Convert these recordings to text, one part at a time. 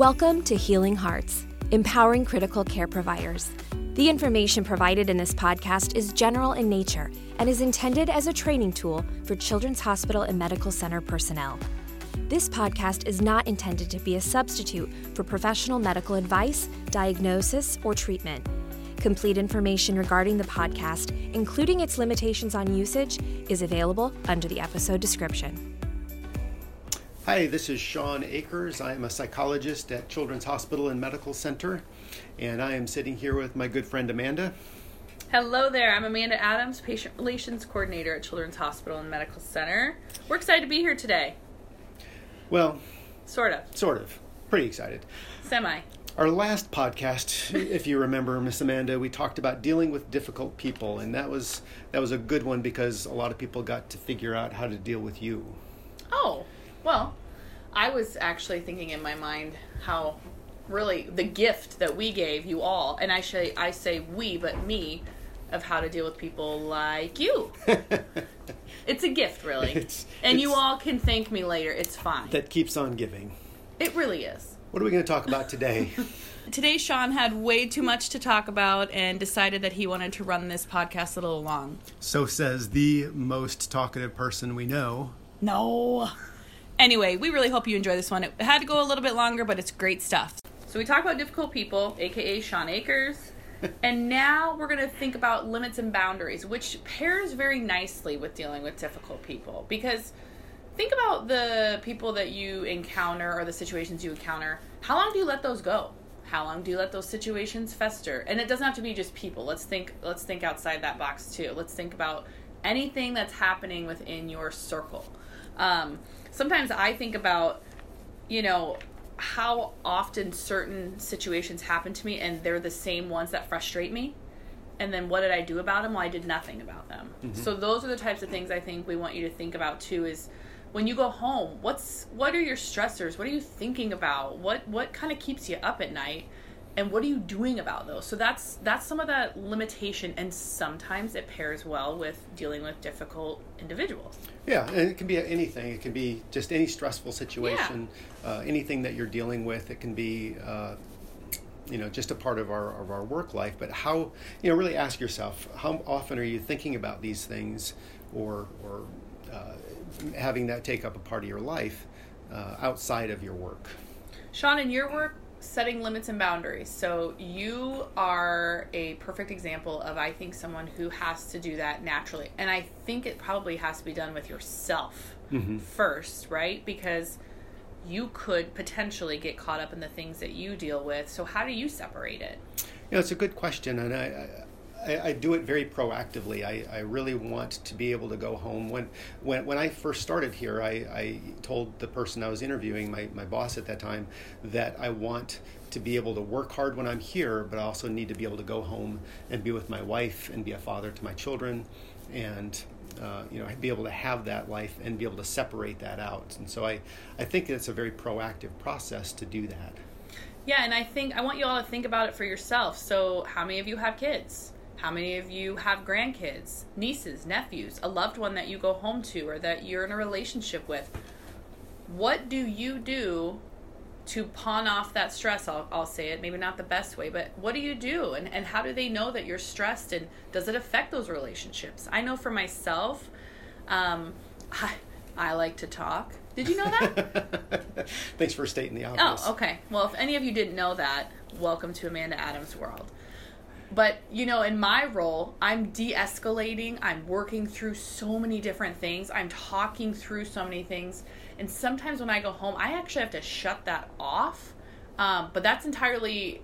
Welcome to Healing Hearts, empowering critical care providers. The information provided in this podcast is general in nature and is intended as a training tool for Children's Hospital and Medical Center personnel. This podcast is not intended to be a substitute for professional medical advice, diagnosis, or treatment. Complete information regarding the podcast, including its limitations on usage, is available under the episode description. Hi, this is Sean Akers. I am a psychologist at Children's Hospital and Medical Center, and I am sitting here with my good friend Amanda. Hello there, I'm Amanda Adams, Patient Relations Coordinator at Children's Hospital and Medical Center. We're excited to be here today. Well, Sort of. sort of. Pretty excited. Semi. Our last podcast, if you remember, Miss Amanda, we talked about dealing with difficult people, and that was that was a good one because a lot of people got to figure out how to deal with you. Oh, well, I was actually thinking in my mind how really the gift that we gave you all, and I say I say we, but me, of how to deal with people like you. It's a gift, really. It's- and you all can thank me later. It's fine. that keeps on giving. it really is. What are we going to talk about today? Today, Sean had way too much to talk about and decided that he wanted to run this podcast a little long. so says the most talkative person we know. No. Anyway, we really hope you enjoy this one. It had to go a little bit longer, but it's great stuff. So we talk about difficult people, aka Sean Akers. and now we're going to think about limits and boundaries, which pairs very nicely with dealing with difficult people. Because think about the people that you encounter or the situations you encounter. How long do you let those go? How long do you let those situations fester? And it doesn't have to be just people. Let's think let's think outside that box too. Let's think about anything that's happening within your circle. Um, sometimes I think about, you know, how often certain situations happen to me and they're the same ones that frustrate me. And then what did I do about them? Well, I did nothing about them. Mm-hmm. So those are the types of things I think we want you to think about too is when you go home, what's what are your stressors? What are you thinking about? What what kind of keeps you up at night? And what are you doing about those? So that's that's some of that limitation and sometimes it pairs well with dealing with difficult individuals. Yeah, and it can be anything. It can be just any stressful situation, uh, anything that you're dealing with. It can be, uh, you know, just a part of our of our work life. But how, you know, really ask yourself how often are you thinking about these things, or or uh, having that take up a part of your life uh, outside of your work. Sean, in your work, setting limits and boundaries. So you are a perfect example of, I think, someone who has to do that naturally. And I think it probably has to be done with yourself mm-hmm. first, right? Because you could potentially get caught up in the things that you deal with. So how do you separate it? You know, it's a good question, and I, I, I do it very proactively. I, I really want to be able to go home. When, when, when I first started here, I, I told the person I was interviewing, my, my boss at that time, that I want to be able to work hard when I'm here, but I also need to be able to go home and be with my wife and be a father to my children, and uh, you know, be able to have that life and be able to separate that out. And so I, I think it's a very proactive process to do that. Yeah, and I think I want you all to think about it for yourself. So, how many of you have kids? How many of you have grandkids, nieces, nephews, a loved one that you go home to or that you're in a relationship with? What do you do to pawn off that stress? I'll, I'll say it, maybe not the best way, but what do you do? And, and how do they know that you're stressed? And does it affect those relationships? I know for myself, um, I, I like to talk. Did you know that? Thanks for stating the obvious. Oh, okay. Well, if any of you didn't know that, welcome to Amanda Adams' world. But, you know, in my role, I'm de escalating. I'm working through so many different things. I'm talking through so many things. And sometimes when I go home, I actually have to shut that off. Um, but that's entirely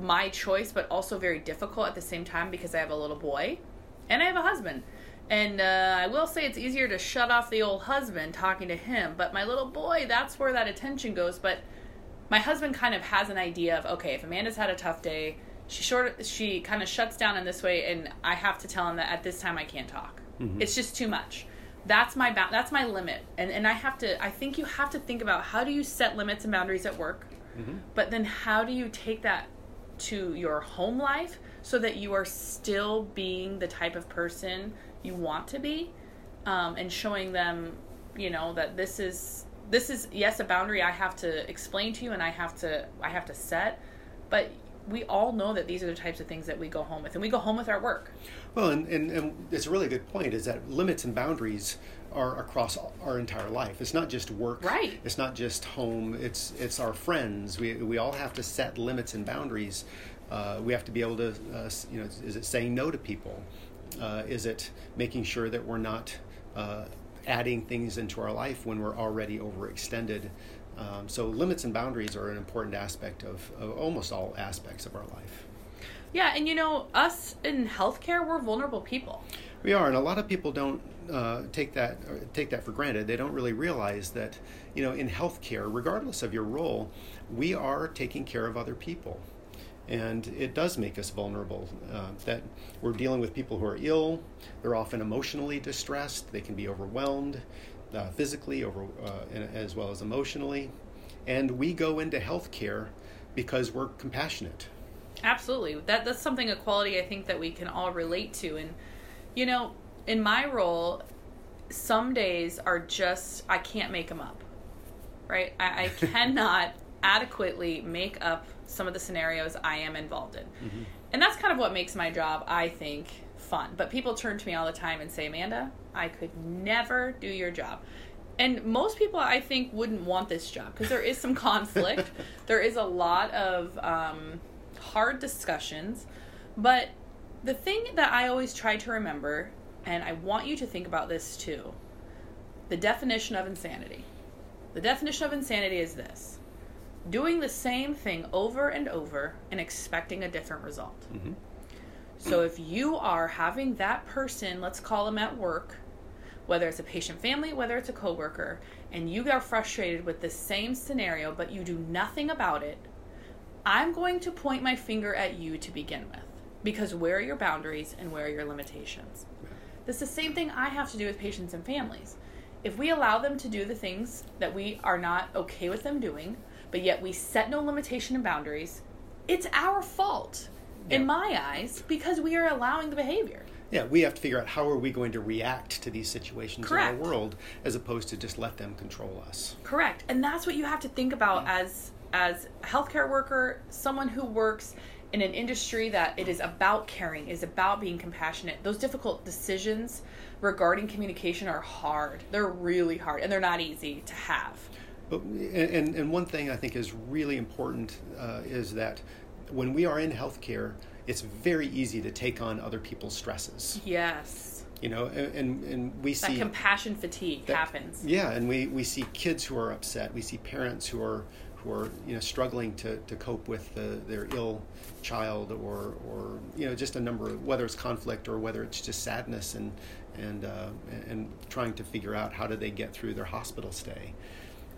my choice, but also very difficult at the same time because I have a little boy and I have a husband. And uh, I will say it's easier to shut off the old husband talking to him, but my little boy, that's where that attention goes. But my husband kind of has an idea of okay, if Amanda's had a tough day, she short she kind of shuts down in this way, and I have to tell him that at this time I can't talk. It's just too much. That's my ba- that's my limit, and and I have to. I think you have to think about how do you set limits and boundaries at work, but then how do you take that to your home life so that you are still being the type of person you want to be um, and showing them you know that this is this is yes a boundary I have to explain to you and I have to I have to set, but we all know that these are the types of things that we go home with, and we go home with our work. Well, and, and, and it's a really good point is that limits and boundaries are across our entire life. It's not just work. Right. It's not just home. It's it's our friends. We we all have to set limits and boundaries. Uh, we have to be able to, uh, you know, is it saying no to people? Uh, is it making sure that we're not uh, adding things into our life when we're already overextended? Um, so limits and boundaries are an important aspect of, of almost all aspects of our life. Yeah, and you know, us in healthcare, we're vulnerable people. We are, and a lot of people don't uh, take that take that for granted. They don't really realize that you know in healthcare, regardless of your role, we are taking care of other people, and it does make us vulnerable. Uh, that we're dealing with people who are ill. They're often emotionally distressed. They can be overwhelmed, uh, physically, over uh, as well as emotionally, and we go into healthcare because we're compassionate. Absolutely. That that's something a quality I think that we can all relate to and you know, in my role some days are just I can't make them up. Right? I, I cannot adequately make up some of the scenarios I am involved in. Mm-hmm. And that's kind of what makes my job, I think, fun. But people turn to me all the time and say, Amanda, I could never do your job. And most people, I think, wouldn't want this job because there is some conflict. there is a lot of um, hard discussions. But the thing that I always try to remember, and I want you to think about this too the definition of insanity. The definition of insanity is this doing the same thing over and over and expecting a different result. Mm-hmm. So if you are having that person, let's call them at work, whether it's a patient family, whether it's a coworker, and you are frustrated with the same scenario but you do nothing about it, I'm going to point my finger at you to begin with. Because where are your boundaries and where are your limitations? This is the same thing I have to do with patients and families. If we allow them to do the things that we are not okay with them doing, but yet we set no limitation and boundaries, it's our fault yeah. in my eyes because we are allowing the behavior. Yeah, we have to figure out how are we going to react to these situations Correct. in our world as opposed to just let them control us. Correct. And that's what you have to think about yeah. as as a healthcare worker, someone who works in an industry that it is about caring, is about being compassionate. Those difficult decisions regarding communication are hard. They're really hard and they're not easy to have. But and and one thing I think is really important uh, is that when we are in healthcare, it's very easy to take on other people's stresses. Yes. You know, and and we that see compassion fatigue that, happens. Yeah, and we we see kids who are upset. We see parents who are who are you know struggling to, to cope with the, their ill child or or you know just a number of whether it's conflict or whether it's just sadness and and uh, and trying to figure out how do they get through their hospital stay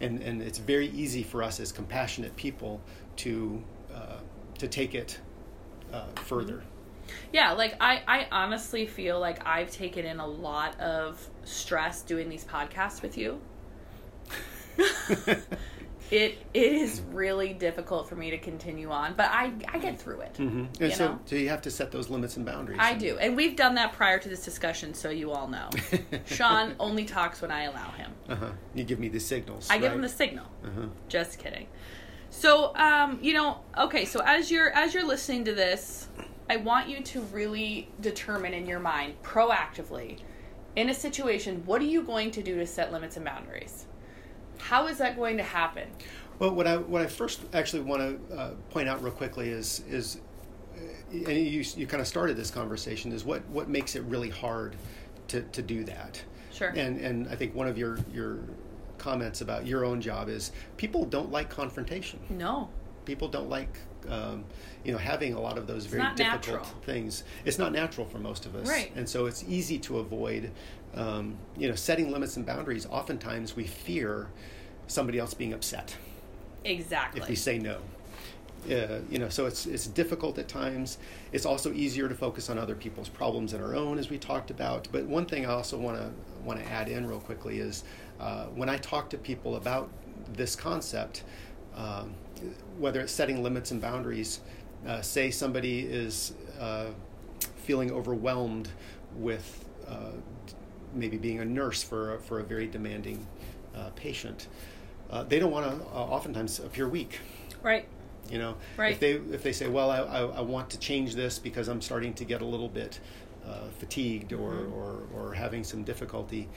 and and it's very easy for us as compassionate people to to take it uh, further. Yeah, like I, I honestly feel like I've taken in a lot of stress doing these podcasts with you. it it is really difficult for me to continue on, but I I get through it. Mm-hmm. And so, know? so you have to set those limits and boundaries. I do, and we've done that prior to this discussion, so you all know. Sean only talks when I allow him. Uh-huh. You give me the signals. I right? give him the signal. Uh-huh. Just kidding. So, um, you know, okay. So as you're as you're listening to this, I want you to really determine in your mind proactively, in a situation, what are you going to do to set limits and boundaries? How is that going to happen? Well, what I what I first actually want to uh, point out real quickly is is, uh, and you you kind of started this conversation is what what makes it really hard to to do that. Sure. And and I think one of your your comments about your own job is people don't like confrontation. No. People don't like um, you know having a lot of those it's very difficult natural. things. It's not natural for most of us, right? And so it's easy to avoid. Um, you know, setting limits and boundaries. Oftentimes, we fear somebody else being upset. Exactly. If we say no. Uh, you know, so it's it's difficult at times. It's also easier to focus on other people's problems than our own, as we talked about. But one thing I also want to want to add in real quickly is uh, when I talk to people about this concept, um, whether it's setting limits and boundaries, uh, say somebody is uh, feeling overwhelmed with uh, maybe being a nurse for a, for a very demanding uh, patient. uh, they don't want to uh, oftentimes appear weak. Right. You know, Right. if they if they say, well, I, I, I want to change this because I'm starting to get a little bit uh, fatigued or, Mm-hmm. or or having some difficulty,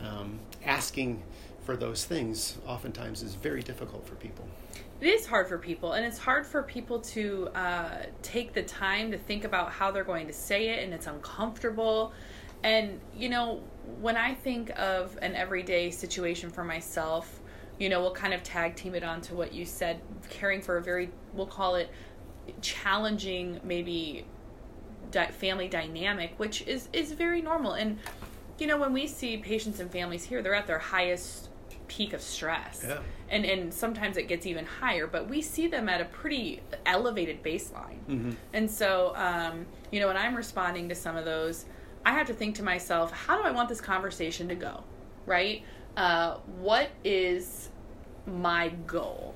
um, asking for those things oftentimes is very difficult for people. It is hard for people, and it's hard for people to uh, take the time to think about how they're going to say it, and it's uncomfortable. And, you know, when I think of an everyday situation for myself, you know, we'll kind of tag team it onto what you said, caring for a very, we'll call it challenging, maybe di- family dynamic, which is, is very normal. And, you know, when we see patients and families here, they're at their highest peak of stress Yeah. and and sometimes it gets even higher but we see them at a pretty elevated baseline and so um, you know when i'm responding to some of those i have to think to myself how do i want this conversation to go right uh, what is my goal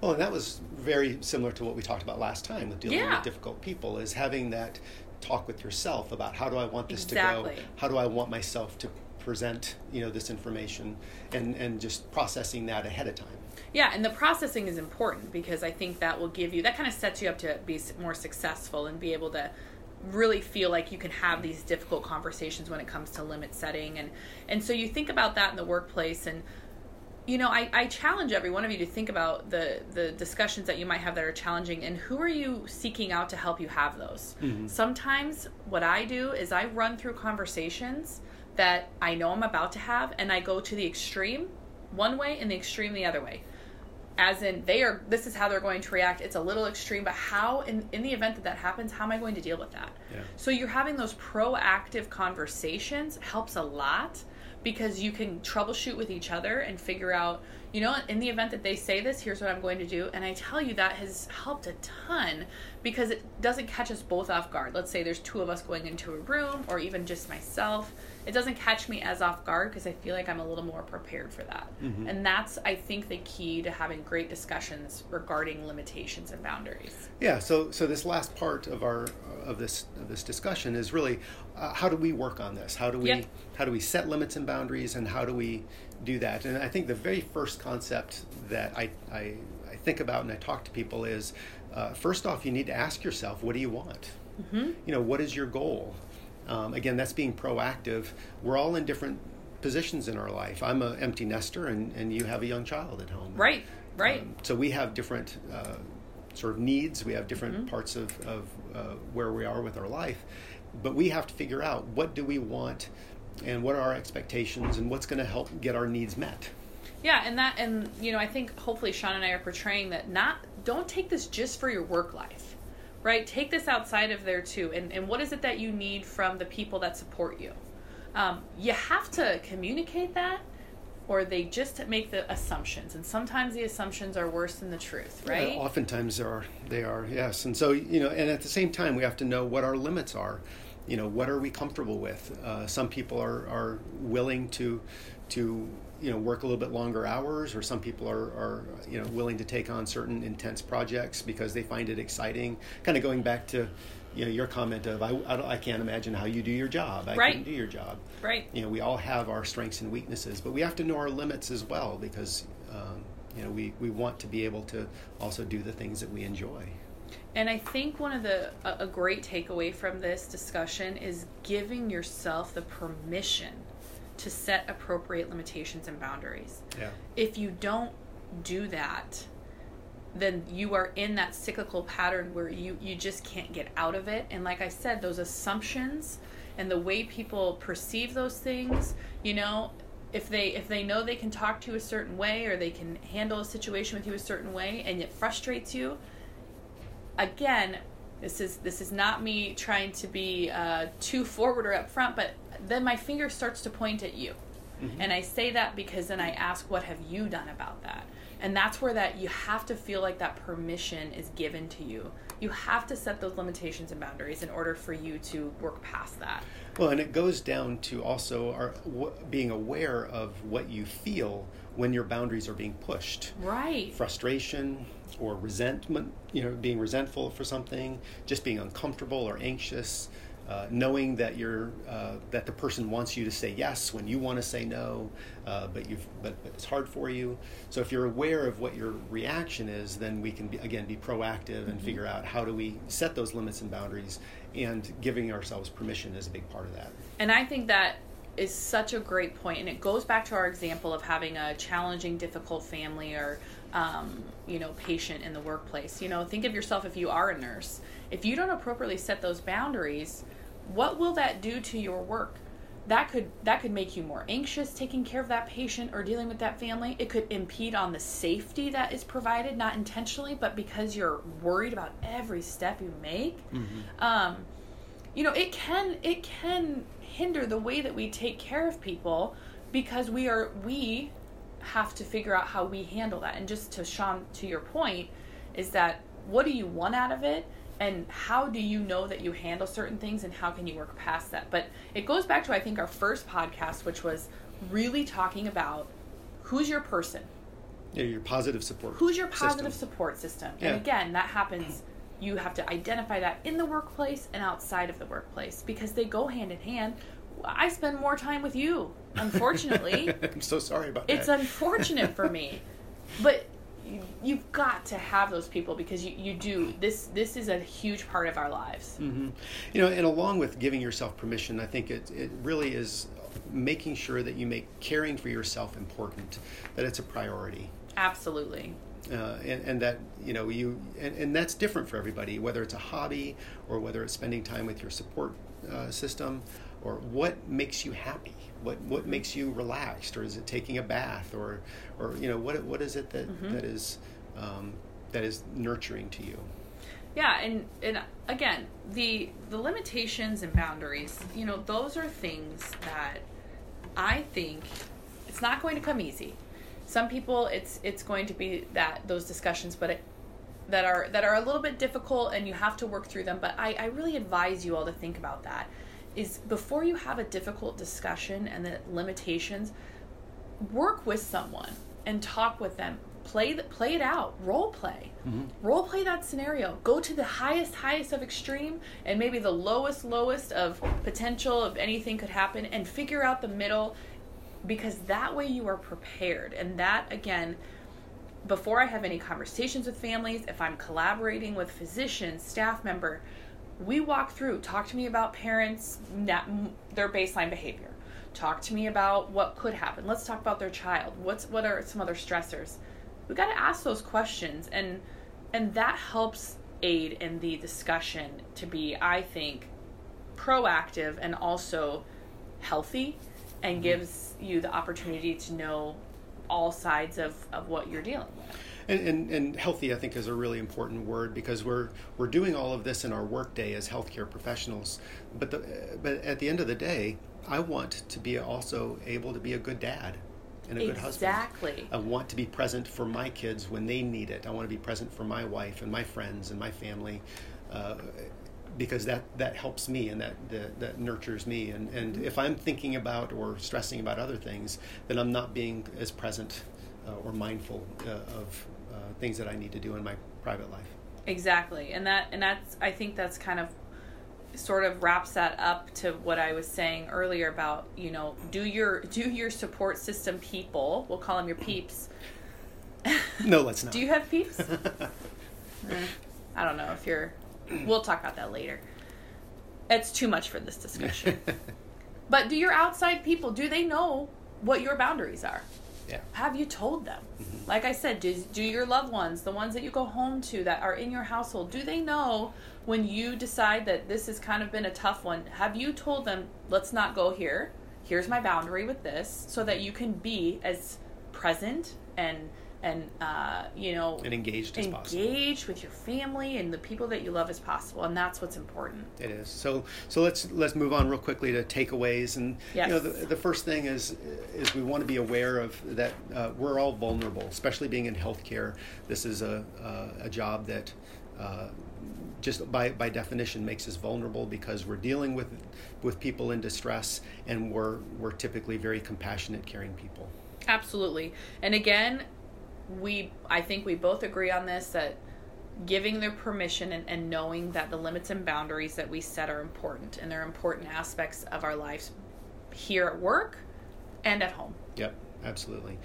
Well, and that was very similar to what we talked about last time with dealing Yeah. with difficult people is having that talk with yourself about how do I want this to go? How do I want myself to present, you know, this information and, and just processing that ahead of time. Yeah, and the processing is important because I think that will give you that kind of sets you up to be more successful and be able to really feel like you can have these difficult conversations when it comes to limit setting and and so you think about that in the workplace and you know I, I challenge every one of you to think about the the discussions that you might have that are challenging and who are you seeking out to help you have those? Mm-hmm. Sometimes what i do is i run through conversations that i know i'm about to have and i go to the extreme one way and the extreme the other way. As in they are this is how they're going to react. It's a little extreme but how in, in the event that that happens how am i going to deal with that? Yeah. so you're having those proactive conversations helps a lot because you can troubleshoot with each other and figure out you know in the event that they say this here's what i'm going to do. And i tell you that has helped a ton because it doesn't catch us both off guard. Let's say there's two of us going into a room or even just myself it doesn't catch me as off guard because i feel like i'm a little more prepared for that and that's i think the key to having great discussions regarding limitations and boundaries Yeah. So so this last part of our of this of this discussion is really uh, how do we work on this? How do we Yep. how do we set limits and boundaries, and how do we do that? And I think the very first concept that I I, I think about and I talk to people is uh, first off, you need to ask yourself, what do you want? Mm-hmm. You know, what is your goal? Um, again, that's being proactive. We're all in different positions in our life. I'm an empty nester, and, and you have a young child at home. right right Um, so we have different uh, sort of needs. We have different Mm-hmm. parts of, of uh, where we are with our life, but we have to figure out what do we want, and what are our expectations, and what's going to help get our needs met. Yeah, and that and you know, I think hopefully Sean and I are portraying that not don't take this just for your work life. Right? Take this outside of there too. And and what is it that you need from the people that support you? Um, you have to communicate that or they just make the assumptions and sometimes the assumptions are worse than the truth, right? Yeah, oftentimes there are they are yes, and so you know, and at the same time we have to know what our limits are. You know, what are we comfortable with? Uh, some people are are willing to to you know work a little bit longer hours, or some people are are you know willing to take on certain intense projects because they find it exciting. Kind of going back to you know your comment of I I, don't- I can't imagine how you do your job. I Right. couldn't do your job. Right. You know, we all have our strengths and weaknesses, but we have to know our limits as well because. Um, you know, we, we want to be able to also do the things that we enjoy. And I think one of the a, a great takeaway from this discussion is giving yourself the permission to set appropriate limitations and boundaries. Yeah. If you don't do that, then you are in that cyclical pattern where you you just can't get out of it. And like I said, those assumptions and the way people perceive those things, you know, if they if they know they can talk to you a certain way or they can handle a situation with you a certain way and it frustrates you, again, this is this is not me trying to be uh, too forward or upfront, but then my finger starts to point at you, mm-hmm. and I say that because then I ask, "What have you done about that?" And that's where that you have to feel like that permission is given to you. You have to set those limitations and boundaries in order for you to work past that. Well, and it goes down to also our, w- being aware of what you feel when your boundaries are being pushed. Right. Frustration or resentment, you know, being resentful for something, just being uncomfortable or anxious. Uh, knowing that you're uh, that the person wants you to say yes when you want to say no, uh, but you've but, but, it's hard for you. So if you're aware of what your reaction is, then we can be, again be proactive and mm-hmm. figure out how do we set those limits and boundaries, and giving ourselves permission is a big part of that. And I think that is such a great point, and it goes back to our example of having a challenging, difficult family or um, you know patient in the workplace. You know, think of yourself if you are a nurse. If you don't appropriately set those boundaries what will that do to your work? That could that could make you more anxious taking care of that patient or dealing with that family. It could impede on the safety that is provided not intentionally but because you're worried about every step you make. Mm-hmm. um, you know it can it can hinder the way that we take care of people because we are we have to figure out how we handle that. And just to sean to your point is that what do you want out of it and how do you know that you handle certain things and how can you work past that? But it goes back to i think our first podcast which was really talking about who's your person? Yeah, your positive support who's your positive system. support system? Yeah. and again that happens you have to identify that in the workplace and outside of the workplace because they go hand in hand. I spend more time with you unfortunately. I'm so sorry about it's that. it's unfortunate for me. But you, have got to have those people because you, you do. This this is a huge part of our lives. Mm-hmm. you know and along with giving yourself permission i think it, it really is making sure that you make caring for yourself important that it's a priority. Absolutely. Uh, and, and, that you know you and, and, that's different for everybody whether it's a hobby or whether it's spending time with your support uh, system or what makes you happy? What what makes you relaxed? Or is it taking a bath? Or or you know what what is it that, mm-hmm. that is um, that is nurturing to you? Yeah and and again the the limitations and boundaries you know those are things that i think it's not going to come easy. Some people it's it's going to be that those discussions but it, that are that are a little bit difficult and you have to work through them but I, I really advise you all to think about that is before you have a difficult discussion and the limitations, work with someone and talk with them. Play the, play it out. Role play. Mm-hmm. Role play that scenario. Go to the highest highest of extreme and maybe the lowest lowest of potential of anything could happen and figure out the middle because that way you are prepared. And that again before I have any conversations with families, if I'm collaborating with physicians, staff member, we walk through talk to me about parents their baseline behavior. Talk to me about what could happen. Let's talk about their child. What's what are some other stressors? We got to ask those questions and and that helps aid in the discussion to be i think proactive and also healthy and mm-hmm. gives you the opportunity to know all sides of, of what you're dealing with and, and, and, healthy, I think, is a really important word because we're we're doing all of this in our workday as healthcare professionals. But the, but at the end of the day, I want to be also able to be a good dad and a exactly. good husband. Exactly. I want to be present for my kids when they need it. I want to be present for my wife and my friends and my family. Uh, because that, that helps me and that, that, that nurtures me. And, and mm-hmm. if I'm thinking about or stressing about other things, then I'm not being as present uh, or mindful uh, of things that I need to do in my private life. Exactly, and that and that's I think that's kind of sort of wraps that up to what I was saying earlier about you know do your do your support system people we'll call them your peeps. No, let's not. do you have peeps? eh, I don't know if you're. We'll talk about that later. It's too much for this discussion. but do your outside people do they know what your boundaries are? Yeah. Have you told them? Mm-hmm. Like I said, do, do your loved ones, the ones that you go home to that are in your household, do they know when you decide that this has kind of been a tough one? Have you told them, let's not go here? Here's my boundary with this, so that you can be as present and and uh, you know and engaged as possible. Engaged with your family and the people that you love as possible, and that's what's important. It is. So so let's let's move on real quickly to takeaways. And yes. you know the, the first thing is is we want to be aware of that uh, we're all vulnerable, especially being in healthcare. This is a uh, a job that. Uh, just by, by definition makes us vulnerable because we're dealing with with people in distress and we're we're typically very compassionate caring people absolutely and again we I think we both agree on this that giving their permission and, and knowing that the limits and boundaries that we set are important and they're important aspects of our lives here at work and at home. Yep, absolutely.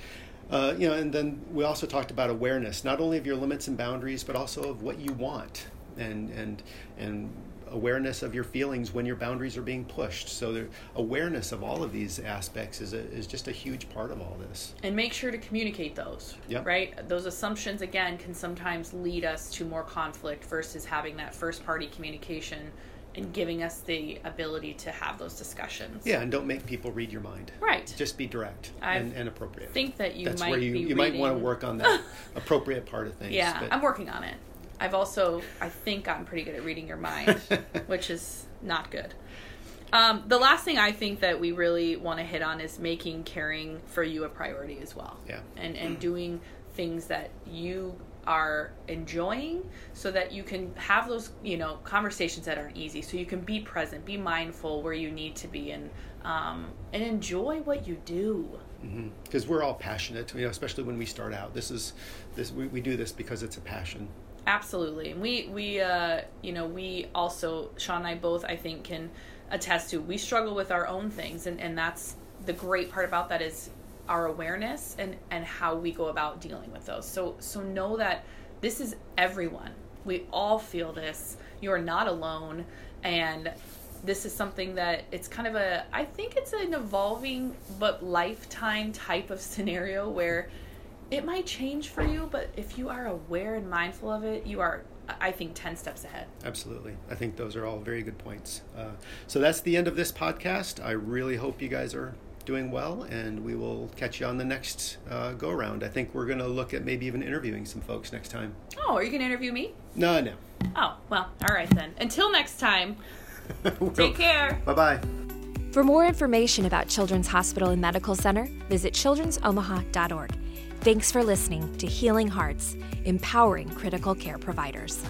Uh, you know, and then we also talked about awareness, not only of your limits and boundaries, but also of what you want, and and and awareness of your feelings when your boundaries are being pushed. So the awareness of all of these aspects is a, is just a huge part of all this. And make sure to communicate those. Yep. Right? Those assumptions again can sometimes lead us to more conflict versus having that first party communication and giving us the ability to have those discussions. Yeah, and don't make people read your mind. Right. Just be direct and, and appropriate. think that you That's might where you, be you might want to work on that appropriate part of things. Yeah, I'm working on it. I've also, I think, gotten pretty good at reading your mind, which is not good. Um, the last thing I think that we really want to hit on is making caring for you a priority as well. Yeah. And and doing things that you are enjoying so that you can have those you know conversations that aren't easy so you can be present be mindful where you need to be and um, and enjoy what you do because we're all passionate you know especially when we start out this is this we, we do this because it's a passion Absolutely. And we we uh you know, we also Sean and I both I think can attest to we struggle with our own things and and that's the great part about that is our awareness and and how we go about dealing with those. So so know that this is everyone. We all feel this. You are not alone and this is something that it's kind of a I think it's an evolving but lifetime type of scenario where it might change for you, but if you are aware and mindful of it, you are, I think, 10 steps ahead. absolutely i think those are all very good points uh, so that's the end of this podcast i really hope you guys are doing well and we will catch you on the next uh, go around i think we're going to look at maybe even interviewing some folks next time Oh, are you going to interview me? no no Oh, well, all right then. Until next time, take care. bye-bye For more information about Children's Hospital and Medical Center, visit childrensomaha.org. Thanks for listening to Healing Hearts, empowering critical care providers.